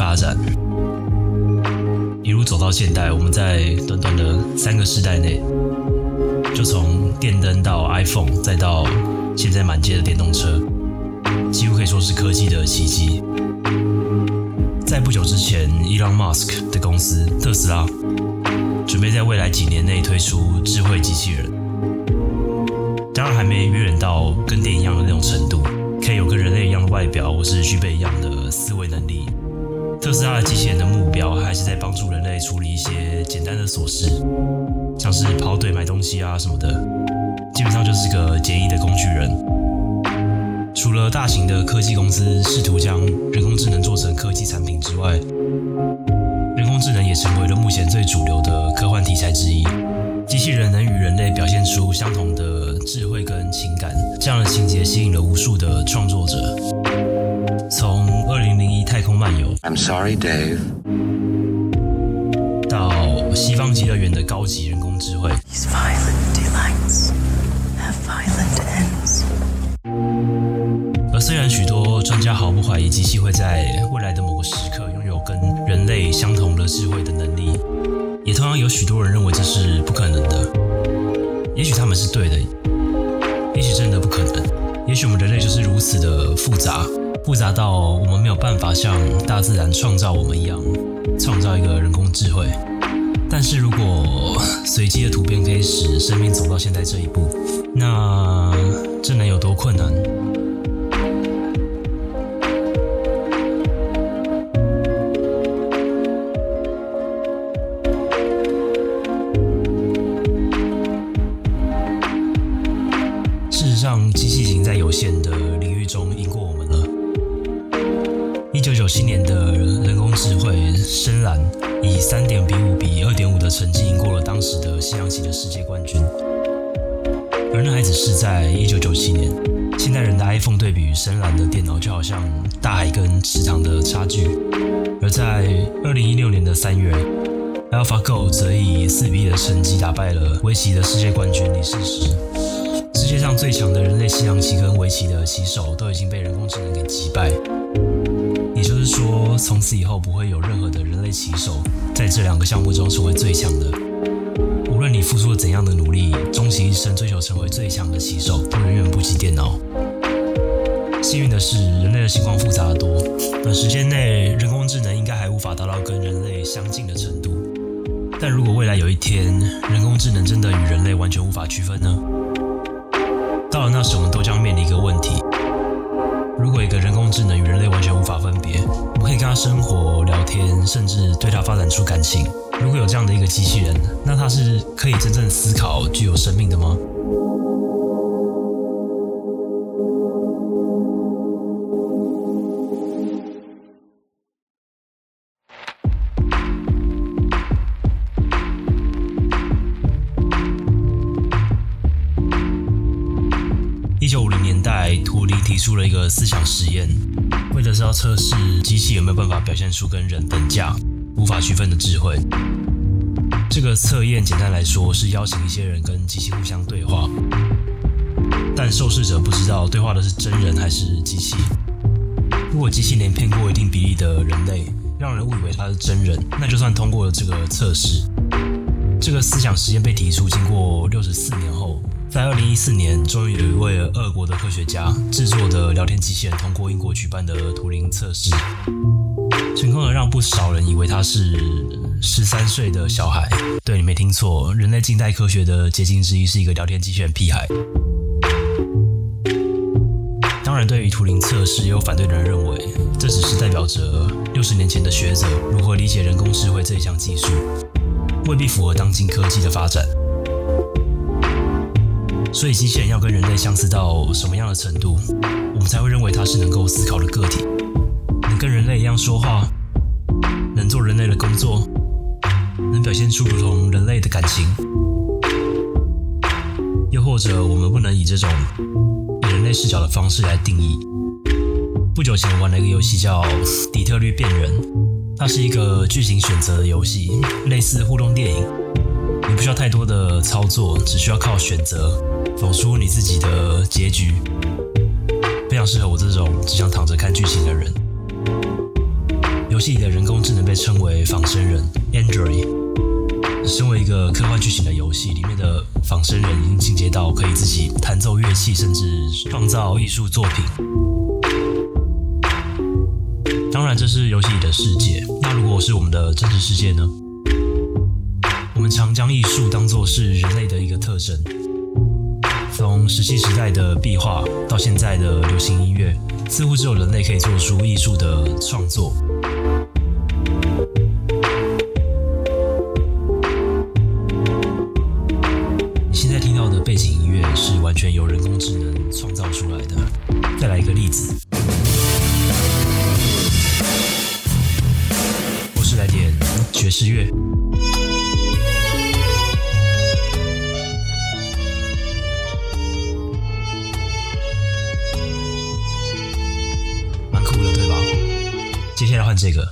发展，一路走到现代，我们在短短的三个世代内，就从电灯到 iPhone，再到现在满街的电动车，几乎可以说是科技的奇迹。在不久之前，Elon Musk 的公司特斯拉准备在未来几年内推出智慧机器人，当然还没远远到跟电一样的那种程度。可以有跟人类一样的外表，或是具备一样的思维能力。特斯拉的机器人的目标还是在帮助人类处理一些简单的琐事，像是跑腿买东西啊什么的，基本上就是个简易的工具人。除了大型的科技公司试图将人工智能做成科技产品之外，人工智能也成为了目前最主流的科幻题材之一。机器人能与人类表现出相同的智慧跟情感，这样的情节吸引了无数的创作者。从《二零零一太空漫游》I'm sorry, Dave. 到《西方极乐园》的高级人工智慧，These violent delights have violent ends. 而虽然许多专家毫不怀疑机器会在未来的某个时刻拥有跟人类相同的智慧的能力，也同样有许多人认为这是不可能的。也许他们是对的，也许真的不可能。也许我们人类就是如此的复杂，复杂到我们没有办法像大自然创造我们一样，创造一个人工智慧。但是如果随机的突变可以使生命走到现在这一步，那这能有多困难？深蓝以三点比五比二点五的成绩赢过了当时的西洋棋的世界冠军，而那还只是在一九九七年。现代人的 iPhone 对比深蓝的电脑，就好像大海跟池塘的差距。而在二零一六年的三月，AlphaGo 则以四比一的成绩打败了围棋的世界冠军李世石。世界上最强的人类西洋棋跟围棋的棋手都已经被人工智能给击败，也就是说，从此以后不会有任何的人类棋手在这两个项目中成为最强的。无论你付出了怎样的努力，终其一生追求成为最强的棋手，都远远不及电脑。幸运的是，人类的情况复杂得多，短时间内人工智能应该还无法达到跟人类相近的程度。但如果未来有一天，人工智能真的与人类完全无法区分呢？到了那时，我们都将面临一个问题：如果一个人工智能与人类完全无法分别，我们可以跟他生活、聊天，甚至对他发展出感情。如果有这样的一个机器人，那它是可以真正思考、具有生命的吗？提出了一个思想实验，为的是要测试机器有没有办法表现出跟人等价、无法区分的智慧。这个测验简单来说是邀请一些人跟机器互相对话，但受试者不知道对话的是真人还是机器。如果机器连骗过一定比例的人类，让人误以为他是真人，那就算通过了这个测试。这个思想实验被提出，经过六十四年后，在二零一四年，终于有一位俄国的科学家制作的聊天机器人通过英国举办的图灵测试，成功的让不少人以为他是十三岁的小孩。对你没听错，人类近代科学的结晶之一是一个聊天机器人屁孩。当然，对于图灵测试，也有反对的人认为，这只是代表着六十年前的学者如何理解人工智慧这一项技术，未必符合当今科技的发展。所以，机器人要跟人类相似到什么样的程度，我们才会认为它是能够思考的个体，能跟人类一样说话，能做人类的工作，能表现出如同人类的感情？又或者，我们不能以这种以人类视角的方式来定义？不久前玩了一个游戏叫《底特律变人》，它是一个剧情选择的游戏，类似互动电影。你不需要太多的操作，只需要靠选择走出你自己的结局，非常适合我这种只想躺着看剧情的人。游戏里的人工智能被称为仿生人 （Android）。身为一个科幻剧情的游戏，里面的仿生人已经进阶到可以自己弹奏乐器，甚至创造艺术作品。当然，这是游戏里的世界。那如果是我们的真实世界呢？我们常将艺术当作是人类的一个特征。从石器时代的壁画到现在的流行音乐，似乎只有人类可以做出艺术的创作。这个。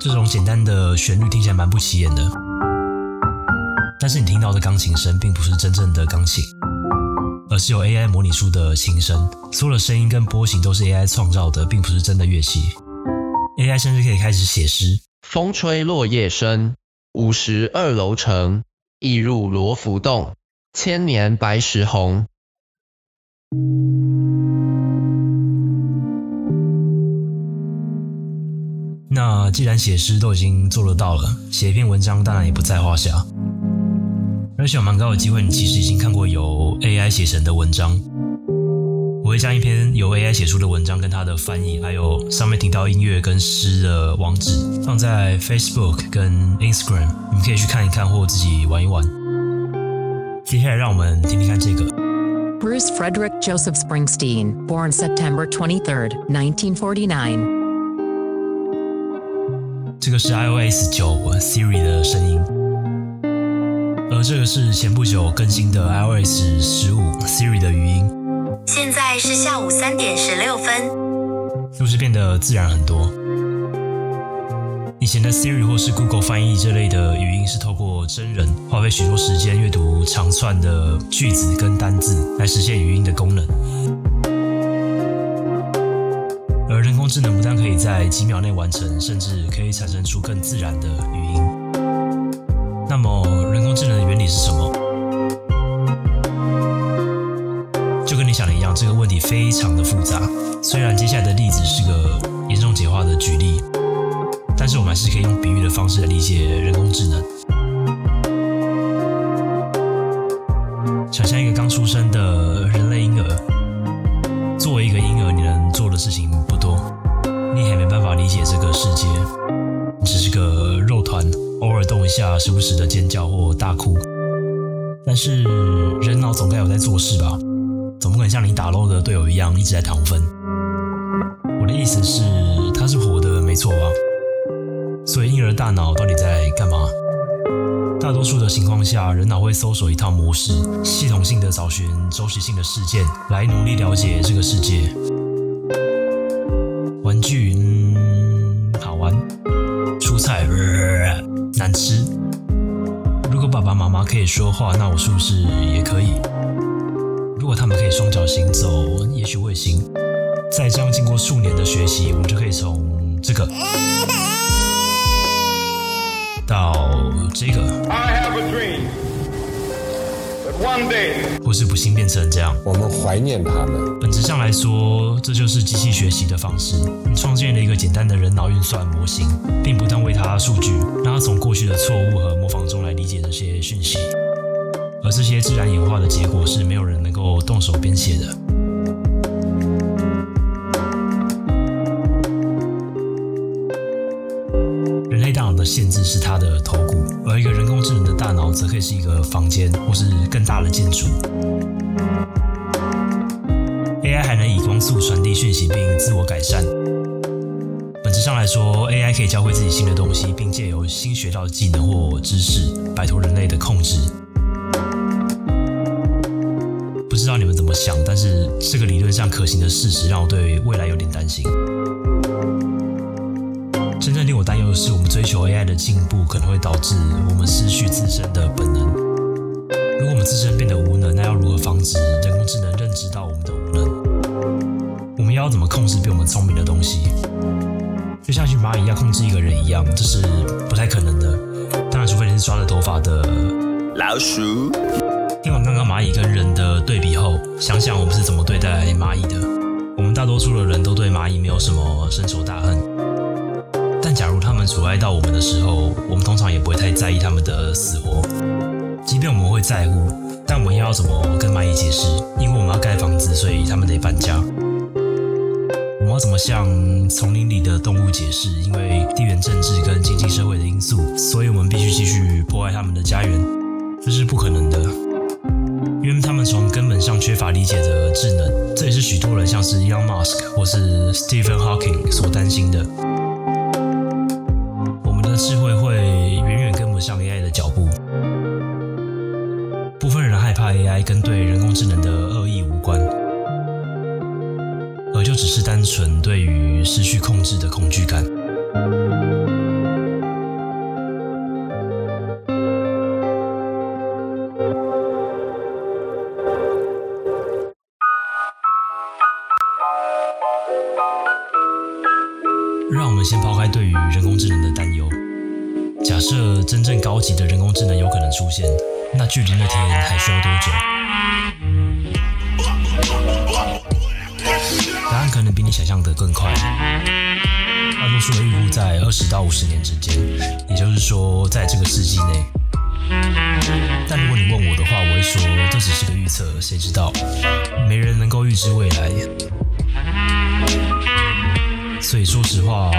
这种简单的旋律听起来蛮不起眼的，但是你听到的钢琴声并不是真正的钢琴，而是由 AI 模拟出的琴声。所有的声音跟波形都是 AI 创造的，并不是真的乐器。AI 甚至可以开始写诗。风吹落叶声，五十二楼城，一入罗浮洞，千年白石红。那既然写诗都已经做得到了，写一篇文章当然也不在话下。而且有蛮高的机会，你其实已经看过由 AI 写成的文章。我会将一篇由 AI 写出的文章跟它的翻译，还有上面提到音乐跟诗的网址，放在 Facebook 跟 Instagram，你们可以去看一看或自己玩一玩。接下来让我们听听看这个。Bruce Frederick Joseph Springsteen, born September 23, 1949. 这个是 iOS 九 Siri 的声音，而这个是前不久更新的 iOS 十五 Siri 的语音，现在是下午三点十六分。是不是变得自然很多？以前的 Siri 或是 Google 翻译这类的语音是透过真人花费许多时间阅读长串的句子跟单字来实现语音的功能，而人工智能不但可以在几秒内完成，甚至可以产生出更自然的语音。那么，是什么？就跟你想的一样，这个问题非常的复杂。虽然接下来的例子是个严重简化的举例，但是我们还是可以用比喻的方式来理解人工智能。想象一个刚出生的人类婴儿，作为一个婴儿，你能做的事情不多，你也没办法理解这个世界，你只是个肉团，偶尔动一下，时不时的尖叫或大哭。但是人脑总该有在做事吧？总不可能像你打 LO 的队友一样一直在躺分。我的意思是，他是活的，没错吧？所以婴儿大脑到底在干嘛？大多数的情况下，人脑会搜索一套模式，系统性的找寻周期性的事件，来努力了解这个世界。玩具，嗯，好玩；蔬菜，呃，难吃。妈妈可以说话，那我是不是也可以？如果他们可以双脚行走，也许我也行。再这样经过数年的学习，我们就可以从这个到这个，I have a dream that one day 或是不幸变成这样。我们怀念他们。本质上来说，这就是机器学习的方式。你创建了一个简单的人脑运算模型，并不断喂它数据，让它从过去的错误和模仿中这些讯息。而这些自然演化的结果是没有人能够动手编写的。人类大脑的限制是它的头骨，而一个人工智能的大脑则可以是一个房间或是更大的建筑。AI 还能以光速传递讯息并自我改善。上来说，AI 可以教会自己新的东西，并借由新学到的技能或知识，摆脱人类的控制。不知道你们怎么想，但是这个理论上可行的事实让我对未来有点担心。真正令我担忧的是，我们追求 AI 的进步可能会导致我们失去自身的本能。如果我们自身变得无能，那要如何防止人工智能认知到我们的无能？我们要怎么控制比我们聪明的东西？就像去蚂蚁要控制一个人一样，这是不太可能的。当然，除非你是抓着头发的老鼠。听完刚刚蚂蚁跟人的对比后，想想我们是怎么对待蚂蚁的。我们大多数的人都对蚂蚁没有什么深仇大恨。但假如他们阻碍到我们的时候，我们通常也不会太在意他们的死活。即便我们会在乎，但我们要怎么跟蚂蚁解释？因为我们要盖房子，所以他们得搬家。我要怎么向丛林里的动物解释？因为地缘政治跟经济社会的因素，所以我们必须继续破坏他们的家园。这是不可能的，因为他们从根本上缺乏理解的智能。这也是许多人，像是 Elon Musk 或是 Stephen Hawking 所担心的。我们的智慧会远远跟不上 AI 的脚步。部分人害怕 AI 跟对人工智能的而就只是单纯对于失去控制的恐惧感。让我们先抛开对于人工智能的担忧。假设真正高级的人工智能有可能出现，那距离那天还需要多久？想象的更快。大多数的预估在二十到五十年之间，也就是说，在这个世纪内。但如果你问我的话，我会说这只是个预测，谁知道？没人能够预知未来。所以说实话，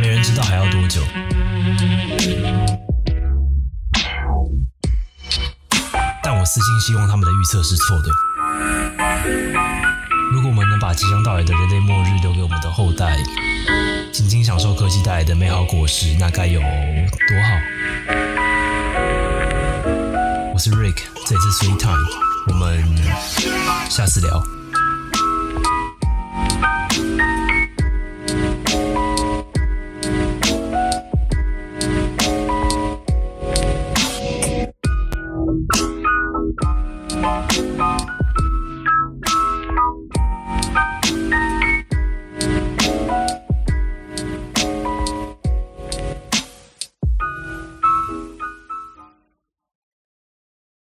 没人知道还要多久。但我私心希望他们的预测是错的。如果我们把即将到来的人类末日留给我们的后代，尽情享受科技带来的美好果实，那该有多好？我是 Rick，这里是 Sweet Time，我们下次聊。